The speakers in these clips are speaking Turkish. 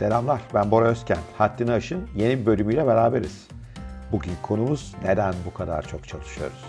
Selamlar, ben Bora Özkent. Haddini Aşın yeni bir bölümüyle beraberiz. Bugün konumuz neden bu kadar çok çalışıyoruz?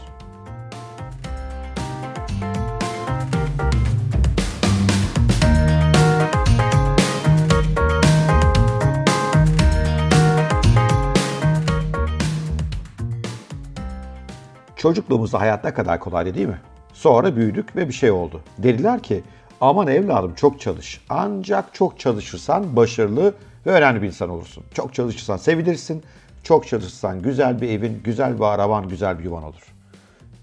Çocukluğumuzda hayat ne kadar kolaydı değil mi? Sonra büyüdük ve bir şey oldu. Dediler ki aman evladım çok çalış. Ancak çok çalışırsan başarılı ve önemli bir insan olursun. Çok çalışırsan sevilirsin. Çok çalışırsan güzel bir evin, güzel bir araban, güzel bir yuvan olur.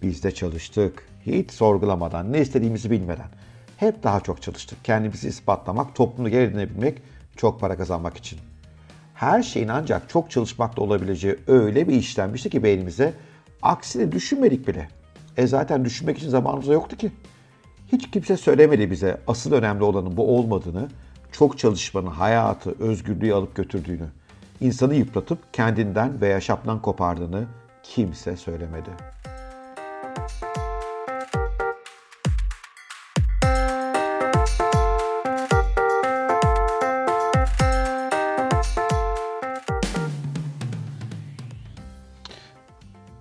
Biz de çalıştık. Hiç sorgulamadan, ne istediğimizi bilmeden. Hep daha çok çalıştık. Kendimizi ispatlamak, toplumu geri edinebilmek, çok para kazanmak için. Her şeyin ancak çok çalışmakla olabileceği öyle bir işlenmişti ki beynimize aksini düşünmedik bile. E zaten düşünmek için zamanımız yoktu ki. Hiç kimse söylemedi bize asıl önemli olanın bu olmadığını, çok çalışmanın hayatı, özgürlüğü alıp götürdüğünü, insanı yıpratıp kendinden ve yaşamdan kopardığını kimse söylemedi.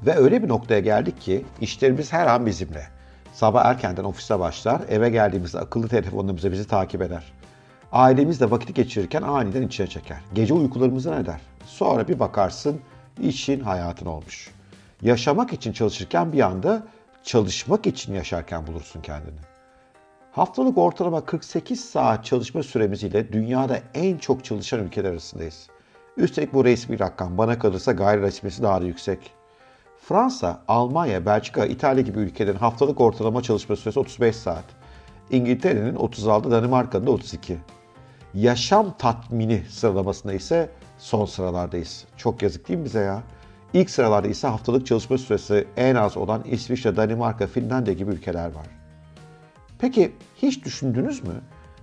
Ve öyle bir noktaya geldik ki işlerimiz her an bizimle. Sabah erkenden ofiste başlar, eve geldiğimizde akıllı telefonlarımızla bizi takip eder. Ailemizle vakit geçirirken aniden içine çeker. Gece uykularımızı ne der? Sonra bir bakarsın işin hayatın olmuş. Yaşamak için çalışırken bir anda çalışmak için yaşarken bulursun kendini. Haftalık ortalama 48 saat çalışma süremiz ile dünyada en çok çalışan ülkeler arasındayız. Üstelik bu resmi rakam bana kalırsa gayri resmisi daha da yüksek. Fransa, Almanya, Belçika, İtalya gibi ülkelerin haftalık ortalama çalışma süresi 35 saat. İngiltere'nin 36, Danimarka'nın da 32. Yaşam tatmini sıralamasında ise son sıralardayız. Çok yazık değil mi bize ya? İlk sıralarda ise haftalık çalışma süresi en az olan İsviçre, Danimarka, Finlandiya gibi ülkeler var. Peki hiç düşündünüz mü?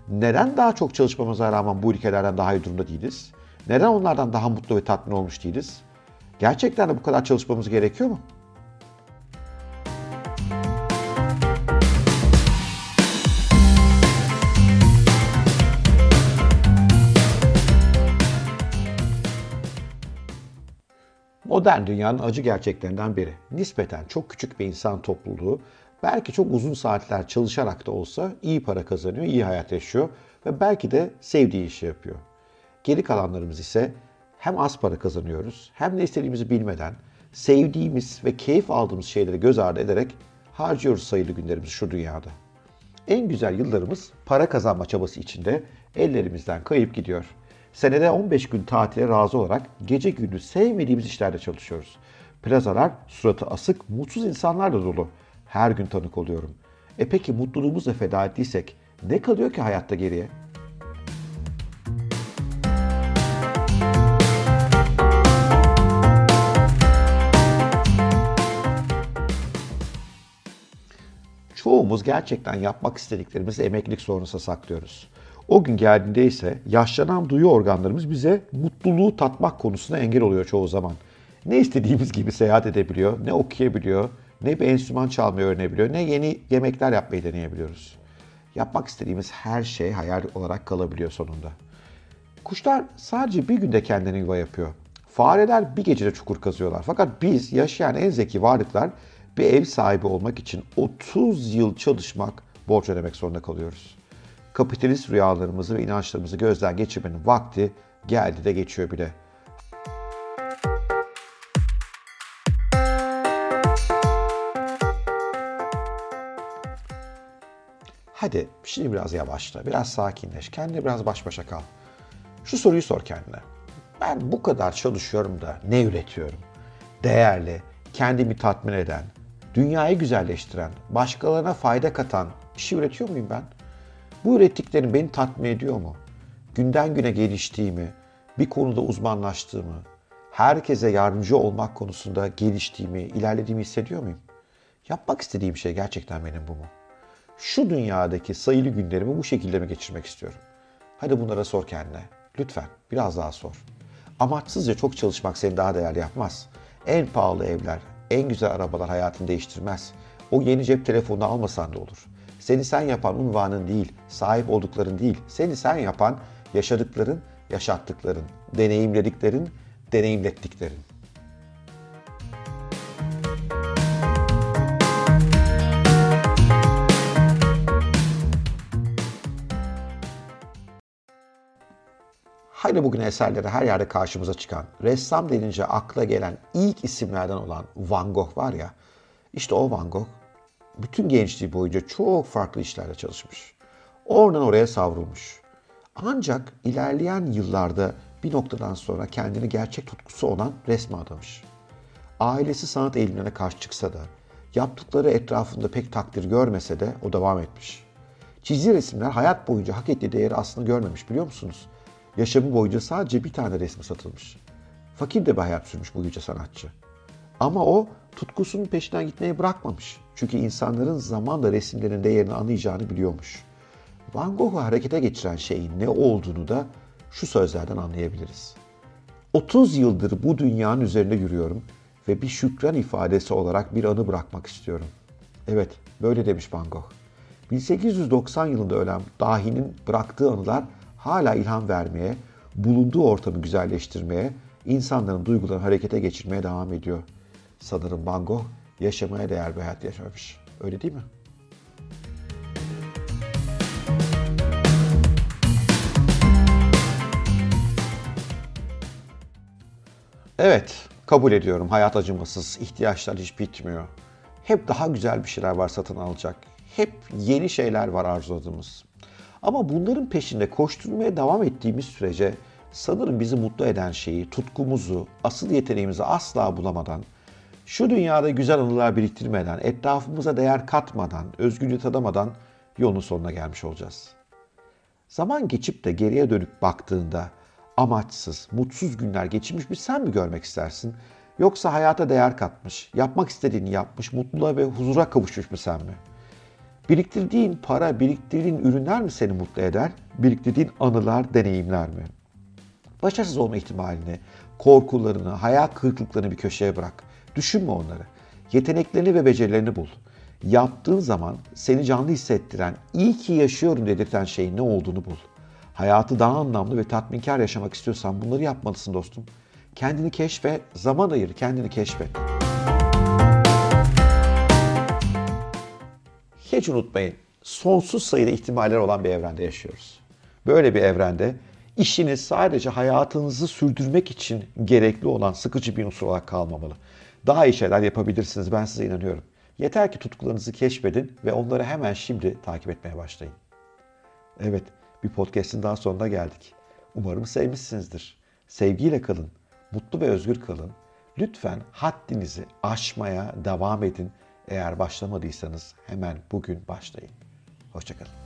Neden daha çok çalışmamıza rağmen bu ülkelerden daha iyi durumda değiliz? Neden onlardan daha mutlu ve tatmin olmuş değiliz? Gerçekten de bu kadar çalışmamız gerekiyor mu? Modern dünyanın acı gerçeklerinden biri. Nispeten çok küçük bir insan topluluğu belki çok uzun saatler çalışarak da olsa iyi para kazanıyor, iyi hayat yaşıyor ve belki de sevdiği işi yapıyor. Geri kalanlarımız ise hem az para kazanıyoruz hem de istediğimizi bilmeden sevdiğimiz ve keyif aldığımız şeyleri göz ardı ederek harcıyoruz sayılı günlerimizi şu dünyada. En güzel yıllarımız para kazanma çabası içinde ellerimizden kayıp gidiyor. Senede 15 gün tatile razı olarak gece gündüz sevmediğimiz işlerde çalışıyoruz. Plazalar suratı asık, mutsuz insanlarla dolu. Her gün tanık oluyorum. E peki mutluluğumuzla feda ettiysek ne kalıyor ki hayatta geriye? Çoğumuz gerçekten yapmak istediklerimizi emeklilik sonrası saklıyoruz. O gün geldiğinde ise yaşlanan duyu organlarımız bize mutluluğu tatmak konusunda engel oluyor çoğu zaman. Ne istediğimiz gibi seyahat edebiliyor, ne okuyabiliyor, ne bir enstrüman çalmayı öğrenebiliyor, ne yeni yemekler yapmayı deneyebiliyoruz. Yapmak istediğimiz her şey hayal olarak kalabiliyor sonunda. Kuşlar sadece bir günde kendine yuva yapıyor. Fareler bir gecede çukur kazıyorlar. Fakat biz yaşayan en zeki varlıklar bir ev sahibi olmak için 30 yıl çalışmak, borç ödemek zorunda kalıyoruz. Kapitalist rüyalarımızı ve inançlarımızı gözden geçirmenin vakti geldi de geçiyor bile. Hadi şimdi biraz yavaşla, biraz sakinleş, kendine biraz baş başa kal. Şu soruyu sor kendine. Ben bu kadar çalışıyorum da ne üretiyorum? Değerli, kendimi tatmin eden, dünyayı güzelleştiren, başkalarına fayda katan bir şey üretiyor muyum ben? Bu ürettiklerim beni tatmin ediyor mu? Günden güne geliştiğimi, bir konuda uzmanlaştığımı, herkese yardımcı olmak konusunda geliştiğimi, ilerlediğimi hissediyor muyum? Yapmak istediğim şey gerçekten benim bu mu? Şu dünyadaki sayılı günlerimi bu şekilde mi geçirmek istiyorum? Hadi bunlara sor kendine. Lütfen biraz daha sor. Amaçsızca çok çalışmak seni daha değerli yapmaz. En pahalı evler, en güzel arabalar hayatını değiştirmez. O yeni cep telefonunu almasan da olur. Seni sen yapan unvanın değil, sahip oldukların değil, seni sen yapan yaşadıkların yaşattıkların, deneyimlediklerin, deneyimlettiklerin. Haydi bugün eserleri her yerde karşımıza çıkan, ressam denince akla gelen ilk isimlerden olan Van Gogh var ya, işte o Van Gogh bütün gençliği boyunca çok farklı işlerle çalışmış. Oradan oraya savrulmuş. Ancak ilerleyen yıllarda bir noktadan sonra kendini gerçek tutkusu olan resme adamış. Ailesi sanat eğilimlerine karşı çıksa da, yaptıkları etrafında pek takdir görmese de o devam etmiş. Çizdiği resimler hayat boyunca hak ettiği değeri aslında görmemiş biliyor musunuz? Yaşamı boyunca sadece bir tane resmi satılmış. Fakir de bir hayat sürmüş bu yüce sanatçı. Ama o tutkusunun peşinden gitmeyi bırakmamış. Çünkü insanların zamanla resimlerin değerini anlayacağını biliyormuş. Van Gogh'u harekete geçiren şeyin ne olduğunu da şu sözlerden anlayabiliriz. 30 yıldır bu dünyanın üzerinde yürüyorum ve bir şükran ifadesi olarak bir anı bırakmak istiyorum. Evet, böyle demiş Van Gogh. 1890 yılında ölen dahinin bıraktığı anılar hala ilham vermeye, bulunduğu ortamı güzelleştirmeye, insanların duygularını harekete geçirmeye devam ediyor. Sanırım Van Gogh yaşamaya değer bir hayat yaşamış. Öyle değil mi? Evet, kabul ediyorum. Hayat acımasız, ihtiyaçlar hiç bitmiyor. Hep daha güzel bir şeyler var satın alacak. Hep yeni şeyler var arzuladığımız. Ama bunların peşinde koşturmaya devam ettiğimiz sürece sanırım bizi mutlu eden şeyi, tutkumuzu, asıl yeteneğimizi asla bulamadan, şu dünyada güzel anılar biriktirmeden, etrafımıza değer katmadan, özgürlüğü tadamadan yolun sonuna gelmiş olacağız. Zaman geçip de geriye dönüp baktığında amaçsız, mutsuz günler geçirmiş bir sen mi görmek istersin? Yoksa hayata değer katmış, yapmak istediğini yapmış, mutluluğa ve huzura kavuşmuş mu sen mi? Biriktirdiğin para, biriktirdiğin ürünler mi seni mutlu eder? Biriktirdiğin anılar, deneyimler mi? Başarısız olma ihtimalini, korkularını, hayal kırıklıklarını bir köşeye bırak. Düşünme onları. Yeteneklerini ve becerilerini bul. Yaptığın zaman seni canlı hissettiren, iyi ki yaşıyorum dedirten şeyin ne olduğunu bul. Hayatı daha anlamlı ve tatminkar yaşamak istiyorsan bunları yapmalısın dostum. Kendini keşfet, zaman ayır, kendini keşfet. Hiç unutmayın, sonsuz sayıda ihtimaller olan bir evrende yaşıyoruz. Böyle bir evrende işiniz sadece hayatınızı sürdürmek için gerekli olan sıkıcı bir unsur olarak kalmamalı. Daha iyi şeyler yapabilirsiniz, ben size inanıyorum. Yeter ki tutkularınızı keşfedin ve onları hemen şimdi takip etmeye başlayın. Evet, bir podcast'in daha sonuna geldik. Umarım sevmişsinizdir. Sevgiyle kalın, mutlu ve özgür kalın. Lütfen haddinizi aşmaya devam edin. Eğer başlamadıysanız hemen bugün başlayın. Hoşçakalın.